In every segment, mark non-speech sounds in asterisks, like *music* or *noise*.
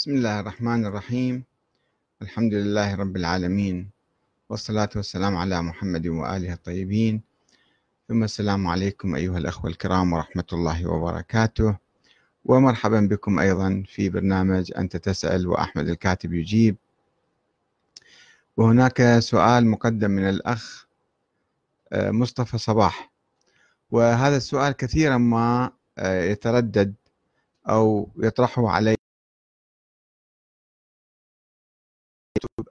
بسم الله الرحمن الرحيم. الحمد لله رب العالمين والصلاة والسلام على محمد وآله الطيبين. ثم السلام عليكم أيها الأخوة الكرام ورحمة الله وبركاته. ومرحبا بكم أيضا في برنامج أنت تسأل وأحمد الكاتب يجيب. وهناك سؤال مقدم من الأخ آه، مصطفى صباح. وهذا السؤال كثيرا ما آه، يتردد أو يطرحه علي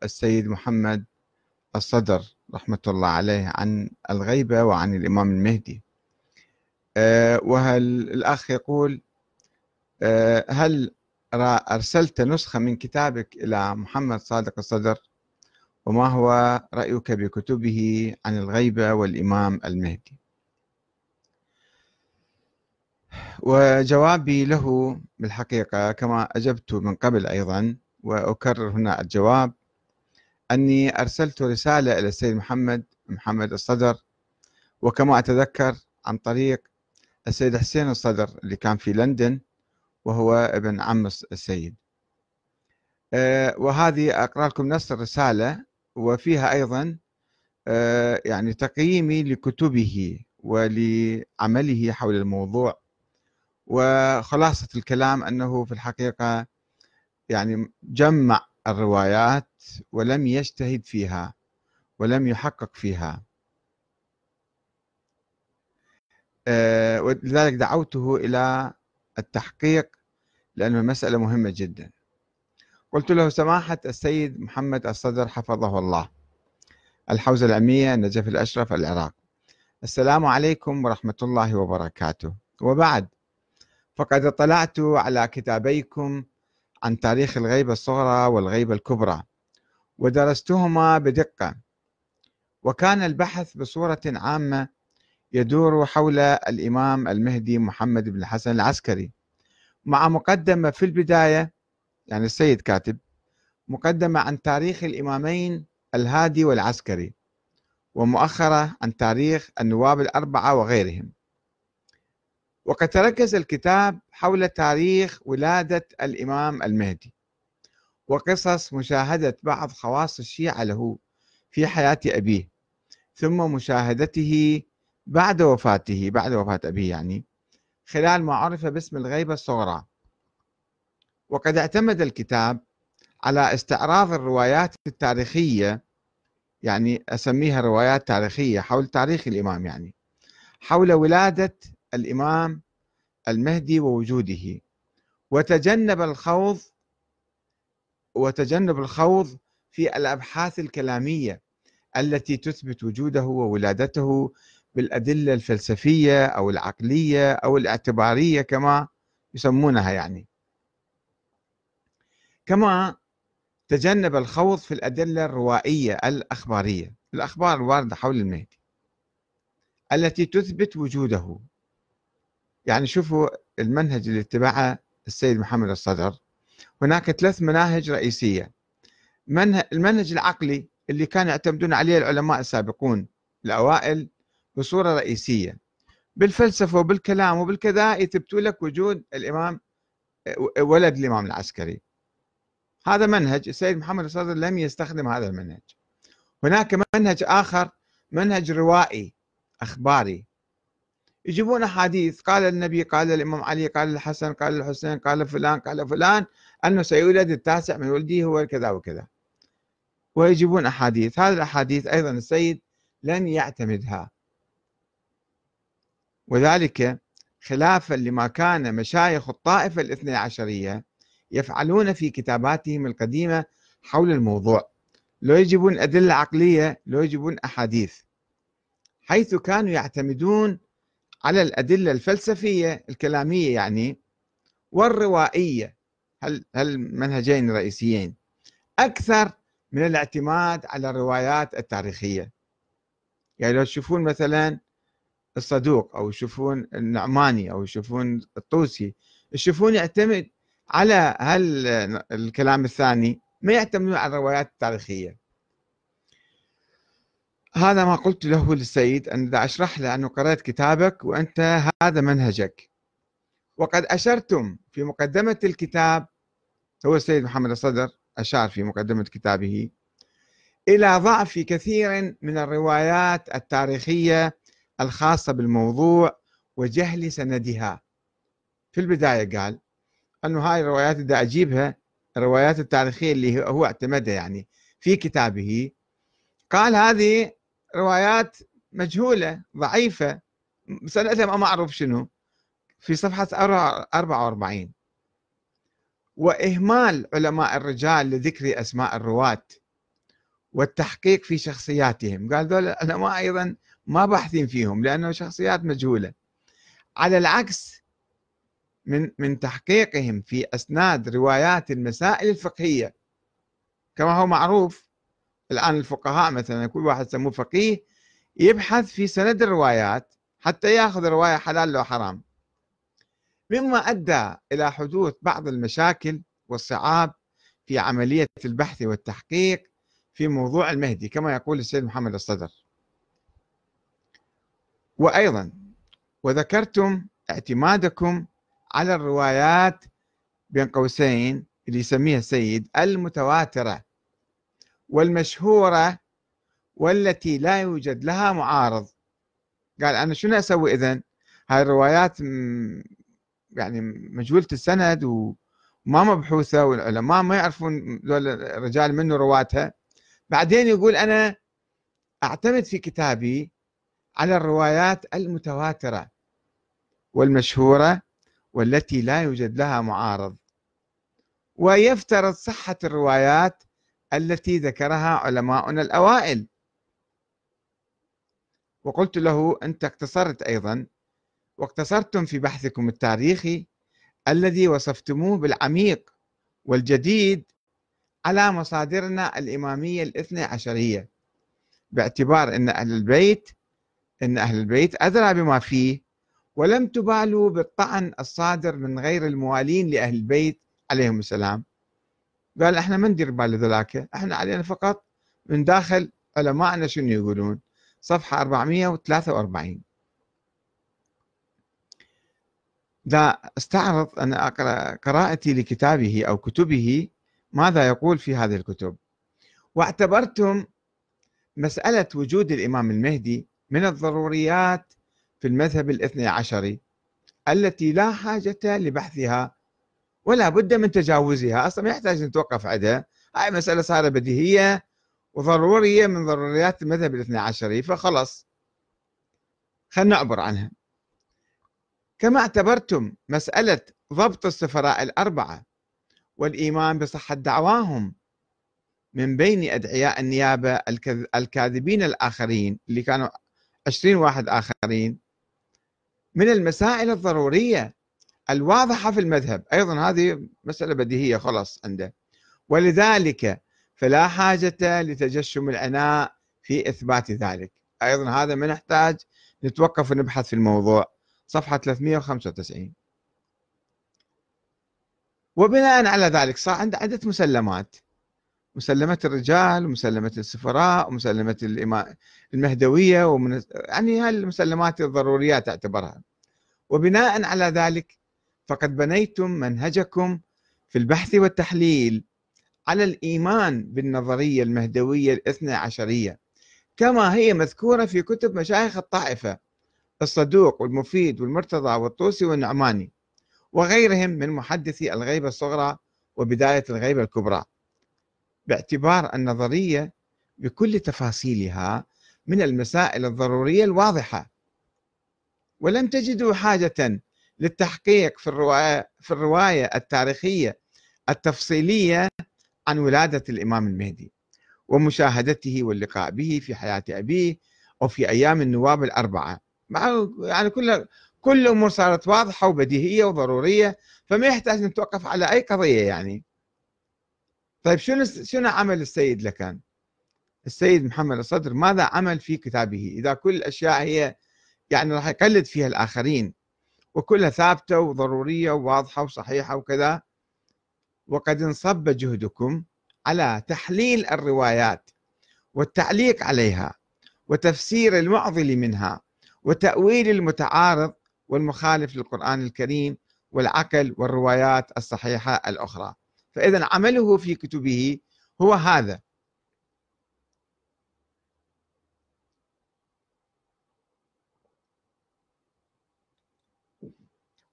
السيد محمد الصدر رحمة الله عليه عن الغيبة وعن الإمام المهدي. آه، وهل الأخ يقول آه، هل أرسلت نسخة من كتابك إلى محمد صادق الصدر؟ وما هو رأيك بكتبه عن الغيبة والإمام المهدي؟ وجوابي له بالحقيقة كما أجبت من قبل أيضا وأكرر هنا الجواب. أني أرسلت رسالة إلى السيد محمد محمد الصدر وكما أتذكر عن طريق السيد حسين الصدر اللي كان في لندن وهو ابن عم السيد. آه، وهذه أقرأ لكم نص الرسالة وفيها أيضا آه، يعني تقييمي لكتبه ولعمله حول الموضوع. وخلاصة الكلام أنه في الحقيقة يعني جمع الروايات ولم يجتهد فيها ولم يحقق فيها. آه، ولذلك دعوته إلى التحقيق لأنه المسألة مهمة جدا. قلت له سماحة السيد محمد الصدر حفظه الله. الحوزة العلمية النجف الأشرف العراق. السلام عليكم ورحمة الله وبركاته. وبعد فقد اطلعت على كتابيكم عن تاريخ الغيبة الصغرى والغيبة الكبرى. ودرستهما بدقة. وكان البحث بصورة عامة يدور حول الإمام المهدي محمد بن الحسن العسكري مع مقدمة في البداية يعني السيد كاتب مقدمة عن تاريخ الإمامين الهادي والعسكري ومؤخرة عن تاريخ النواب الأربعة وغيرهم. وقد تركز الكتاب حول تاريخ ولادة الإمام المهدي. وقصص مشاهدة بعض خواص الشيعة له في حياة أبيه ثم مشاهدته بعد وفاته بعد وفاة أبيه يعني خلال ما عرف باسم الغيبة الصغرى. وقد اعتمد الكتاب على استعراض الروايات التاريخية يعني أسميها روايات تاريخية حول تاريخ الإمام يعني حول ولادة الإمام المهدي ووجوده. وتجنب الخوض وتجنب الخوض في الأبحاث الكلامية التي تثبت وجوده وولادته بالأدلة الفلسفية أو العقلية أو الاعتبارية كما يسمونها يعني. كما تجنب الخوض في الأدلة الروائية الأخبارية الأخبار الواردة حول المهدي التي تثبت وجوده. يعني شوفوا المنهج اللي اتبعه السيد محمد الصدر. هناك ثلاث مناهج رئيسية. المنهج العقلي اللي كانوا يعتمدون عليه العلماء السابقون الأوائل بصورة رئيسية. بالفلسفة وبالكلام وبالكذا يثبتوا لك وجود الإمام ولد الإمام العسكري. هذا منهج السيد محمد الصدر لم يستخدم هذا المنهج. هناك منهج آخر منهج روائي أخباري. يجيبون أحاديث. قال النبي قال الإمام علي قال الحسن قال الحسين قال فلان قال فلان أنه سيولد التاسع من ولده هو كذا وكذا. ويجيبون أحاديث. هذه الأحاديث أيضا السيد لن يعتمدها. وذلك خلافا لما كان مشايخ الطائفة الاثنى عشرية يفعلون في كتاباتهم القديمة حول الموضوع. لو يجيبون أدلة عقلية لو يجيبون أحاديث. حيث كانوا يعتمدون على الأدلة الفلسفية الكلامية يعني والروائية. هالمنهجين الرئيسيين أكثر من الاعتماد على الروايات التاريخية؟ يعني لو تشوفون مثلا الصدوق أو يشوفون النعماني أو يشوفون الطوسي يشوفون يعتمد على هل الكلام الثاني ما يعتمدون على الروايات التاريخية. هذا ما قلت له للسيد أن أشرح له أنه قرأت كتابك وأنت هذا منهجك. وقد أشرتم في مقدمة الكتاب هو السيد محمد الصدر أشار في مقدمة كتابه إلى ضعف كثير من الروايات التاريخية الخاصة بالموضوع وجهل سندها. في البداية قال أنه هاي الروايات اللي أجيبها الروايات التاريخية اللي هو اعتمدها يعني في كتابه قال هذه روايات مجهولة ضعيفة. سنتها ما معروف شنو. في صفحة 44 وإهمال علماء الرجال لذكر أسماء الرواة والتحقيق في شخصياتهم. قال ذول العلماء أيضا ما باحثين فيهم لأنه شخصيات مجهولة. على العكس من من تحقيقهم في أسناد روايات المسائل الفقهية كما هو معروف الآن الفقهاء مثلا كل واحد يسموه فقيه يبحث في سند الروايات حتى يأخذ رواية حلال لو حرام. مما أدى إلى حدوث بعض المشاكل والصعاب في عملية البحث والتحقيق في موضوع المهدي كما يقول السيد محمد الصدر. وأيضا وذكرتم اعتمادكم على الروايات بين قوسين اللي يسميها السيد المتواترة. والمشهورة والتي لا يوجد لها معارض. قال أنا شنو أسوي إذن؟ هاي الروايات يعني مجهولة السند وما مبحوثة والعلماء ما يعرفون الرجال منه رواتها بعدين يقول أنا أعتمد في كتابي على الروايات المتواترة والمشهورة والتي لا يوجد لها معارض. ويفترض صحة الروايات التي ذكرها علماؤنا الأوائل. وقلت له أنت اقتصرت أيضا واقتصرتم في بحثكم التاريخي الذي وصفتموه بالعميق والجديد على مصادرنا الإمامية الاثنى عشرية باعتبار أن أهل البيت أن أهل البيت أدرى بما فيه ولم تبالوا بالطعن الصادر من غير الموالين لأهل البيت عليهم السلام. قال إحنا ما ندير بال ذولاك إحنا علينا فقط من داخل علمائنا شنو يقولون صفحة 443 لا استعرض أن أقرأ قراءتي لكتابه أو كتبه ماذا يقول في هذه الكتب؟ واعتبرتم مسألة وجود الإمام المهدي من الضروريات في المذهب الاثني عشري التي لا حاجة لبحثها ولا بد من تجاوزها. أصلا ما يحتاج نتوقف عندها هاي مسألة صارت بديهية وضرورية من ضروريات المذهب الاثني عشري فخلص خلينا نعبر عنها. كما اعتبرتم مسألة ضبط السفراء الأربعة والإيمان بصحة دعواهم من بين أدعياء النيابة الكاذبين الآخرين اللي كانوا عشرين واحد آخرين من المسائل الضرورية الواضحة في المذهب. أيضا هذه مسألة بديهية خلاص عنده. ولذلك فلا حاجة لتجشم العناء في إثبات ذلك. أيضا هذا ما نحتاج نتوقف ونبحث في الموضوع. صفحة 395 وبناء على ذلك صار عنده عدة مسلمات. مسلمة الرجال ومسلمة السفراء ومسلمة المهدوية ومن يعني هالمسلمات الضروريات أعتبرها. وبناء على ذلك فقد بنيتم منهجكم في البحث والتحليل على الإيمان بالنظرية المهدوية الاثنى عشرية كما هي مذكورة في كتب مشايخ الطائفة الصدوق والمفيد والمرتضى والطوسي والنعماني وغيرهم من محدثي الغيبة الصغرى وبداية الغيبة الكبرى باعتبار النظرية بكل تفاصيلها من المسائل الضرورية الواضحة. ولم تجدوا حاجة للتحقيق في الرواية, في الرواية التاريخية التفصيلية عن ولادة الإمام المهدي ومشاهدته واللقاء به في حياة أبيه أو في أيام النواب الأربعة يعني كل كل الأمور صارت واضحة وبديهية وضرورية فما يحتاج نتوقف على أي قضية يعني طيب شنو شنو عمل السيد لكان؟ السيد محمد الصدر ماذا عمل في كتابه؟ إذا كل الأشياء هي يعني راح يقلد فيها الآخرين وكلها ثابتة وضرورية وواضحة وصحيحة وكذا. وقد انصب جهدكم على تحليل الروايات والتعليق عليها وتفسير المعضل منها وتأويل المتعارض والمخالف للقرآن الكريم والعقل والروايات الصحيحة الأخرى. فإذا عمله في كتبه هو هذا.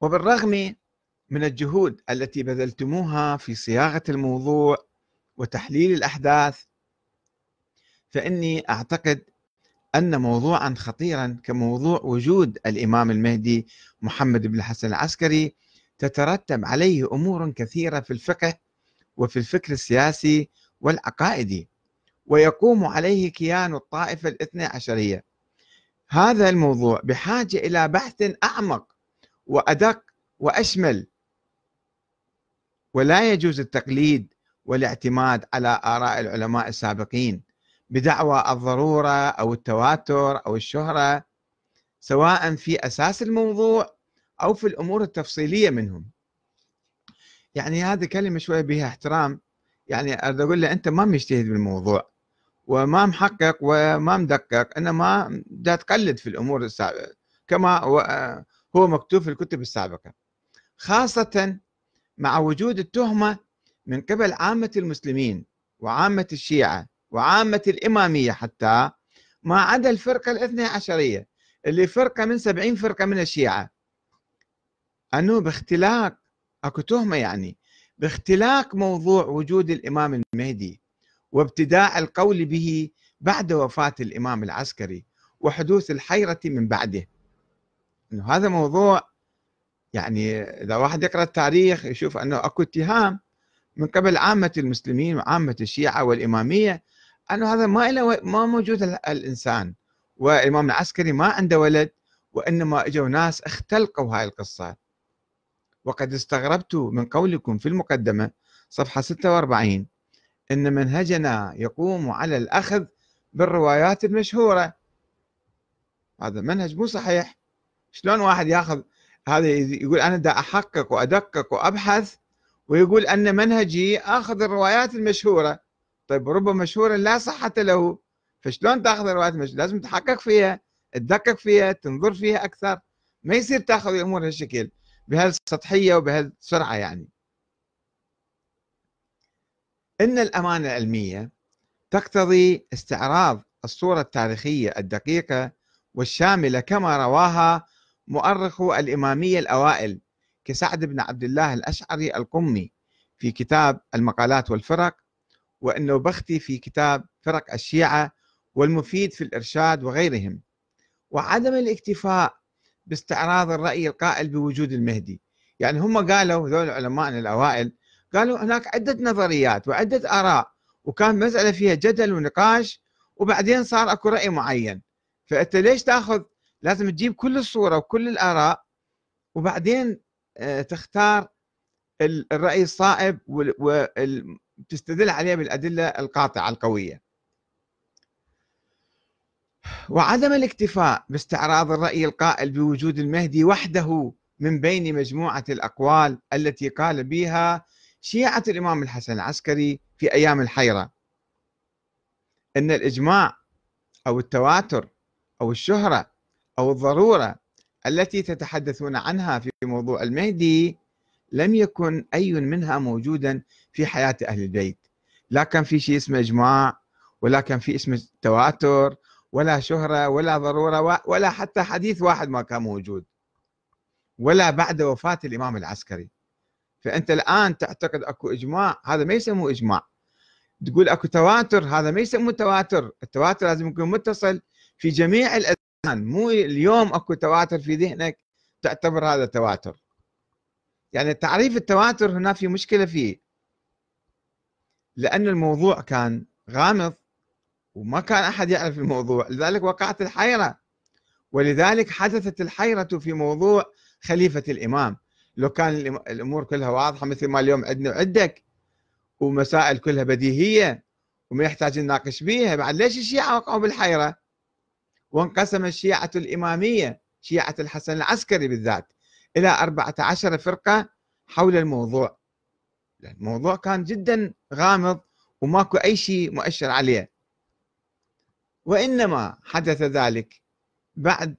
وبالرغم من الجهود التي بذلتموها في صياغة الموضوع وتحليل الأحداث فإني أعتقد أن موضوعا خطيرا كموضوع وجود الإمام المهدي محمد بن الحسن العسكري تترتب عليه أمور كثيرة في الفقه وفي الفكر السياسي والعقائدي ويقوم عليه كيان الطائفة الاثنى عشرية. هذا الموضوع بحاجة إلى بحث أعمق وأدق وأشمل. ولا يجوز التقليد والاعتماد على آراء العلماء السابقين بدعوى الضرورة أو التواتر أو الشهرة سواء في أساس الموضوع أو في الأمور التفصيلية منهم. يعني هذه كلمة شوية بها احترام. يعني أريد أقول له أنت ما مجتهد بالموضوع وما محقق وما مدقق إنما دا تقلد في الأمور السابقة. كما هو مكتوب في الكتب السابقة. خاصة مع وجود التهمة من قبل عامة المسلمين وعامة الشيعة وعامة الإمامية حتى ما عدا الفرقة الاثنى عشرية اللي فرقة من سبعين فرقة من الشيعة. أنه باختلاق أكو تهمة يعني باختلاق موضوع وجود الإمام المهدي وابتداء القول به بعد وفاة الإمام العسكري وحدوث الحيرة من بعده. إنه هذا موضوع يعني إذا واحد يقرأ التاريخ يشوف أنه أكو اتهام من قبل عامة المسلمين وعامة الشيعة والإمامية أنه هذا ما له ما موجود الإنسان. والإمام العسكري ما عنده ولد وإنما إجوا ناس اختلقوا هاي القصة. وقد استغربت من قولكم في المقدمة صفحة 46 إن منهجنا يقوم على الأخذ بالروايات المشهورة. هذا منهج مو صحيح. شلون واحد ياخذ هذا يقول أنا دا أحقق وأدقق وأبحث ويقول أن منهجي آخذ الروايات المشهورة. طيب ربما مشهورة لا صحة له فشلون تأخذ الروايات المشهورة؟ لازم تحقق فيها تدقق فيها تنظر فيها أكثر. ما يصير تأخذ الأمور هالشكل بهالسطحية وبهالسرعة يعني. إن الأمانة العلمية تقتضي استعراض الصورة التاريخية الدقيقة والشاملة كما رواها مؤرخو الإمامية الأوائل كسعد بن عبد الله الأشعري القمي في كتاب المقالات والفرق وأنه بختي في كتاب فرق الشيعة والمفيد في الإرشاد وغيرهم. وعدم الاكتفاء باستعراض الرأي القائل بوجود المهدي. يعني هم قالوا ذول العلماء الأوائل قالوا هناك عدة نظريات وعدة آراء وكان مسألة فيها جدل ونقاش وبعدين صار أكو رأي معين. فأنت ليش تأخذ لازم تجيب كل الصورة وكل الآراء وبعدين آه، تختار الرأي الصائب وتستدل عليه بالأدلة القاطعة القوية. وعدم الاكتفاء باستعراض الرأي القائل بوجود المهدي وحده من بين مجموعة الأقوال التي قال بها شيعة الإمام الحسن العسكري في أيام الحيرة. أن الإجماع أو التواتر أو الشهرة أو الضرورة التي تتحدثون عنها في موضوع المهدي لم يكن أي منها موجودا في حياة أهل البيت لا كان في شيء اسمه إجماع ولا كان في اسمه تواتر ولا شهرة ولا ضرورة ولا حتى حديث واحد ما كان موجود ولا بعد وفاة الإمام العسكري. فأنت الآن تعتقد أكو إجماع هذا ما يسموه إجماع. تقول أكو تواتر هذا ما يسموه تواتر. التواتر لازم يكون متصل في جميع مو اليوم أكو تواتر في ذهنك تعتبر هذا تواتر. يعني تعريف التواتر هنا في مشكلة فيه. لأن الموضوع كان غامض وما كان أحد يعرف الموضوع لذلك وقعت الحيرة. ولذلك حدثت الحيرة في موضوع خليفة الإمام. لو كان الأمور كلها واضحة مثل ما اليوم عندنا عندك ومسائل كلها بديهية وما يحتاج نناقش بيها. بعد ليش الشيعة وقعوا بالحيرة؟ وانقسم الشيعة الإمامية شيعة الحسن العسكري بالذات إلى 14 فرقة حول الموضوع. الموضوع كان جدا غامض وماكو أي شيء مؤشر عليه. وإنما حدث ذلك بعد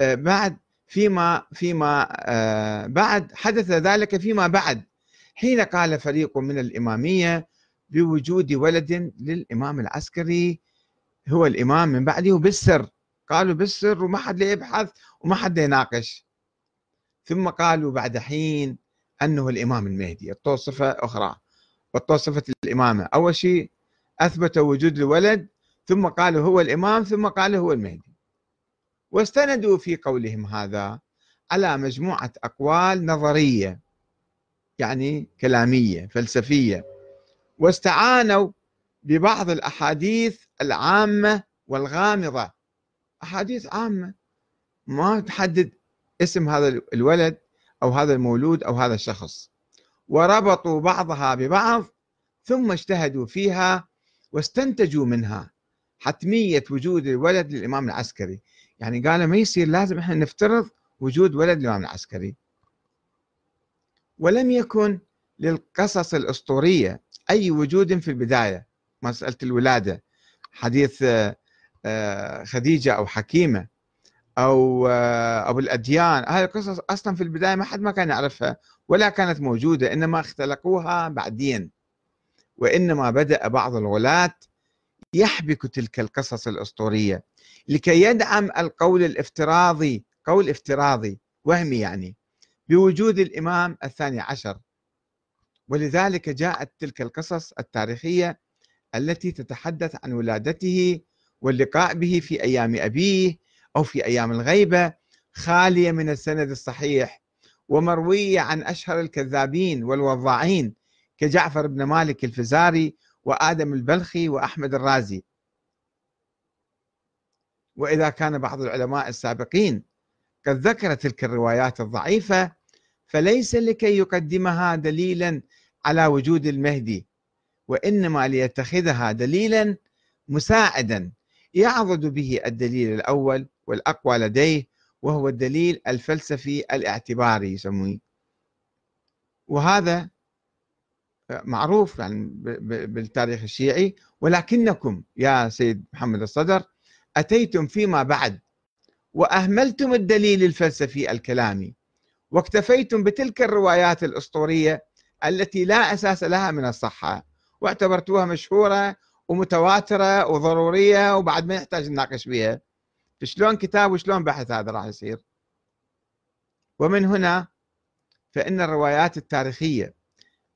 آه، بعد فيما فيما آه، بعد حدث ذلك فيما بعد. حين قال فريق من الإمامية بوجود ولد للإمام العسكري هو الإمام من بعده بالسر. قالوا بالسر وما حد يبحث وما حد يناقش. ثم قالوا بعد حين أنه الإمام المهدي. اعطوه صفة أخرى. اعطوه صفة الإمامة. أول شيء أثبت وجود الولد ثم قالوا هو الإمام ثم قالوا هو المهدي. واستندوا في قولهم هذا على مجموعة أقوال نظرية يعني كلامية فلسفية. واستعانوا ببعض الأحاديث العامة والغامضة. أحاديث عامة. ما تحدد اسم هذا الولد أو هذا المولود أو هذا الشخص. وربطوا بعضها ببعض ثم اجتهدوا فيها واستنتجوا منها حتمية وجود الولد للإمام العسكري. يعني قال ما يصير لازم إحنا نفترض وجود ولد للإمام العسكري. ولم يكن للقصص الأسطورية أي وجود في البداية. مسألة الولادة حديث آه، خديجة أو حكيمة أو آه، أبو الأديان هاي القصص أصلا في البداية ما حد ما كان يعرفها ولا كانت موجودة إنما اختلقوها بعدين وإنما بدأ بعض الغلاة يحبك تلك القصص الأسطورية. لكي يدعم القول الافتراضي قول افتراضي وهمي يعني بوجود الإمام الثاني عشر. ولذلك جاءت تلك القصص التاريخية التي تتحدث عن ولادته واللقاء به في أيام أبيه أو في أيام الغيبة خالية من السند الصحيح ومروية عن أشهر الكذابين والوضاعين كجعفر بن مالك الفزاري وآدم البلخي وأحمد الرازي. وإذا كان بعض العلماء السابقين قد ذكر تلك الروايات الضعيفة فليس لكي يقدمها دليلا على وجود المهدي وإنما ليتخذها دليلا مساعدا. يعضد به الدليل الأول والأقوى لديه وهو الدليل الفلسفي الاعتباري يسموه. وهذا معروف يعني بالتاريخ الشيعي. ولكنكم يا سيد محمد الصدر أتيتم فيما بعد وأهملتم الدليل الفلسفي الكلامي واكتفيتم بتلك الروايات الأسطورية التي لا أساس لها من الصحة. واعتبرتوها مشهورة ومتواترة وضرورية وبعد ما يحتاج نناقش بها شلون كتاب وشلون بحث هذا راح يصير؟ ومن هنا فإن الروايات التاريخية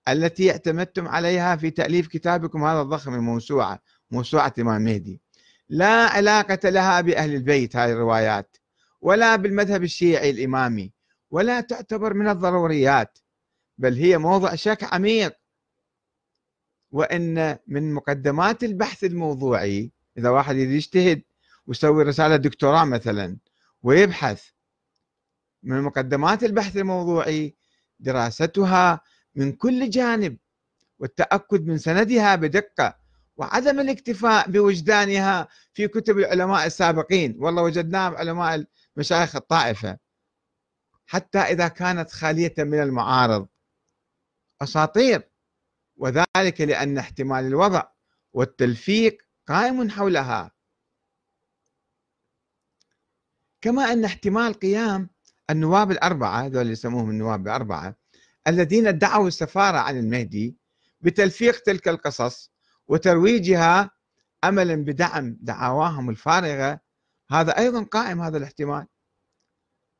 التي اعتمدتم عليها في تأليف كتابكم هذا الضخم الموسوعة موسوعة الإمام المهدي لا علاقة لها بأهل البيت هذه الروايات ولا بالمذهب الشيعي الإمامي ولا تعتبر من الضروريات بل هي موضع شك عميق. وإن من مقدمات البحث الموضوعي إذا واحد يجتهد ويسوي رسالة دكتوراه مثلا ويبحث من مقدمات البحث الموضوعي دراستها من كل جانب والتأكد من سندها بدقة وعدم الاكتفاء بوجدانها في كتب العلماء السابقين. والله وجدناها علماء مشايخ الطائفة. حتى إذا كانت خالية من المعارض. أساطير. وذلك لأن احتمال الوضع والتلفيق قائم حولها. كما أن احتمال قيام النواب الأربعة ذول يسموهم النواب الأربعة الذين ادعوا السفارة عن المهدي بتلفيق تلك القصص وترويجها أملا بدعم دعواهم الفارغة هذا أيضا قائم هذا الاحتمال.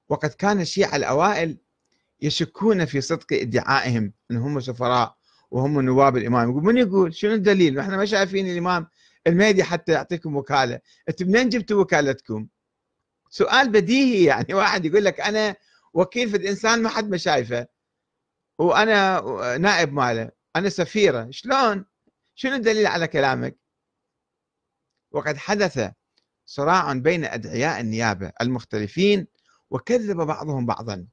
وقد كان الشيعة الأوائل يشكون في صدق ادعائهم أنهم سفراء وهم نواب الإمام. يقول من يقول؟ شنو الدليل؟ إحنا ما شايفين الإمام المهدي حتى يعطيكم وكالة. أنتم منين جبتوا وكالتكم؟ سؤال بديهي يعني. *laughs* واحد يقول لك أنا وكيل في الإنسان ما حد ما شايفه. وأنا نائب ماله. أنا سفيرة. شلون؟ شنو الدليل على كلامك؟ وقد حدث صراع بين أدعياء النيابة المختلفين وكذب بعضهم بعضا.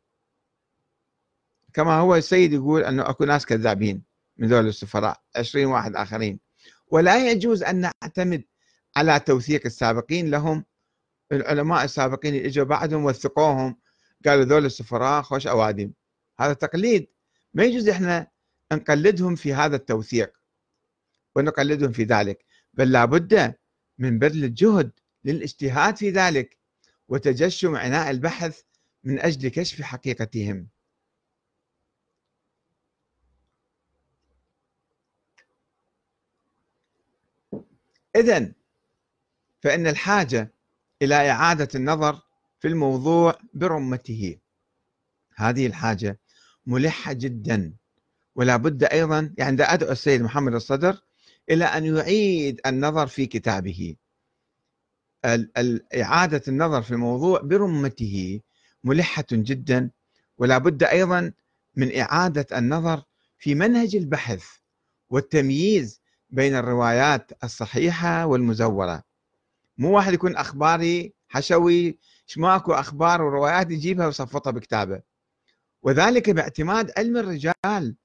كما هو السيد يقول أنه أكو ناس كذابين. من ذول السفراء 20 واحد آخرين. ولا يجوز أن نعتمد على توثيق السابقين لهم العلماء السابقين اللي إجوا بعدهم وثقوهم قالوا ذول السفراء خوش أوادم. هذا تقليد. ما يجوز إحنا نقلدهم في هذا التوثيق ونقلدهم في ذلك. بل لابد من بذل الجهد للاجتهاد في ذلك وتجشم عناء البحث من أجل كشف حقيقتهم. إذا فإن الحاجة إلى إعادة النظر في الموضوع برمته. هذه الحاجة ملحة جدا ولا بد أيضا يعني أدعو السيد محمد الصدر إلى أن يعيد النظر في كتابه. إعادة النظر في الموضوع برمته ملحة جدا ولا بد أيضا من إعادة النظر في منهج البحث والتمييز بين الروايات الصحيحة والمزورة. مو واحد يكون أخباري حشوي ماكو أخبار وروايات يجيبها ويصفطها بكتابه. وذلك باعتماد علم الرجال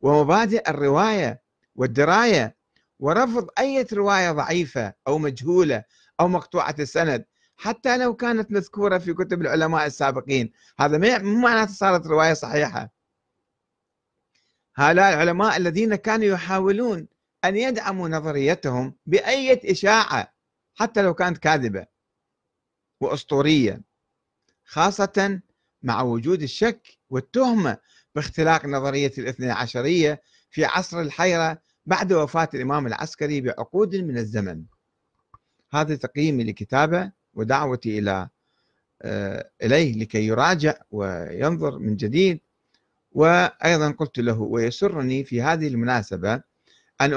ومبادئ الرواية والدراية ورفض أي رواية ضعيفة أو مجهولة أو مقطوعة السند. حتى لو كانت مذكورة في كتب العلماء السابقين. هذا مو معناته صارت رواية صحيحة. هؤلاء العلماء الذين كانوا يحاولون أن يدعموا نظريتهم بأية إشاعة حتى لو كانت كاذبة وأسطورية خاصة مع وجود الشك والتهمة باختلاق نظرية الاثنى عشرية في عصر الحيرة بعد وفاة الإمام العسكري بعقود من الزمن. هذا تقييمي لكتابة ودعوتي إلى آه، إليه لكي يراجع وينظر من جديد وأيضا قلت له ويسرني في هذه المناسبة أن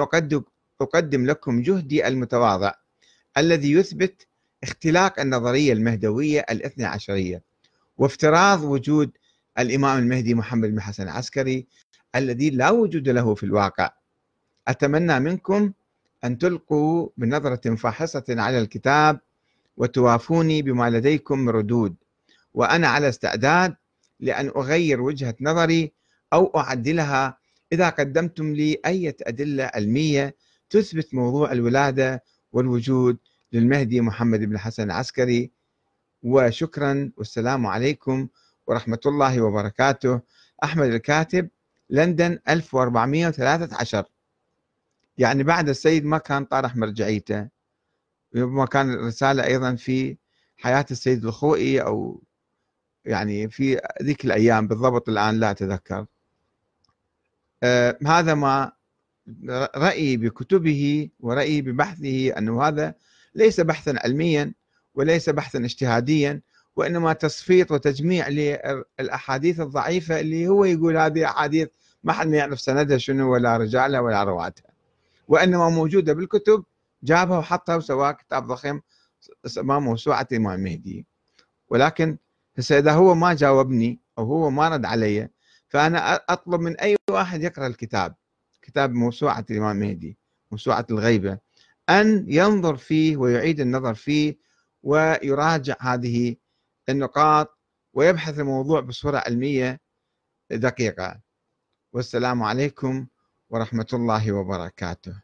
أقدم, لكم جهدي المتواضع الذي يثبت اختلاق النظرية المهدوية الاثنى عشرية وافتراض وجود الإمام المهدي محمد بن حسن العسكري الذي لا وجود له في الواقع. أتمنى منكم أن تلقوا بنظرة فاحصة على الكتاب وتوافوني بما لديكم من ردود وأنا على استعداد لأن أغير وجهة نظري أو أعدلها إذا قدمتم لي أي أدلة علمية تثبت موضوع الولادة والوجود للمهدي محمد بن حسن العسكري. وشكرا والسلام عليكم ورحمة الله وبركاته. أحمد الكاتب لندن 1413 يعني بعد السيد ما كان طارح مرجعيته ربما كان الرسالة أيضا في حياة السيد الخوئي أو يعني في ذيك الأيام بالضبط الآن لا أتذكر. هذا ما رأيي بكتبه ورأيي ببحثه أنه هذا ليس بحثا علميا وليس بحثا اجتهاديا وإنما تصفيط وتجميع للأحاديث الضعيفة اللي هو يقول هذه أحاديث ما حد يعرف سندها شنو ولا رجالها ولا رواتها. وإنما موجودة بالكتب جابها وحطها وسواها كتاب ضخم اسمه موسوعة الإمام المهدي ولكن هسه إذا هو ما جاوبني أو هو ما رد علي فأنا أطلب من أي واحد يقرأ الكتاب كتاب موسوعة الإمام المهدي موسوعة الغيبة أن ينظر فيه ويعيد النظر فيه ويراجع هذه النقاط ويبحث الموضوع بصورة علمية دقيقة. والسلام عليكم ورحمة الله وبركاته.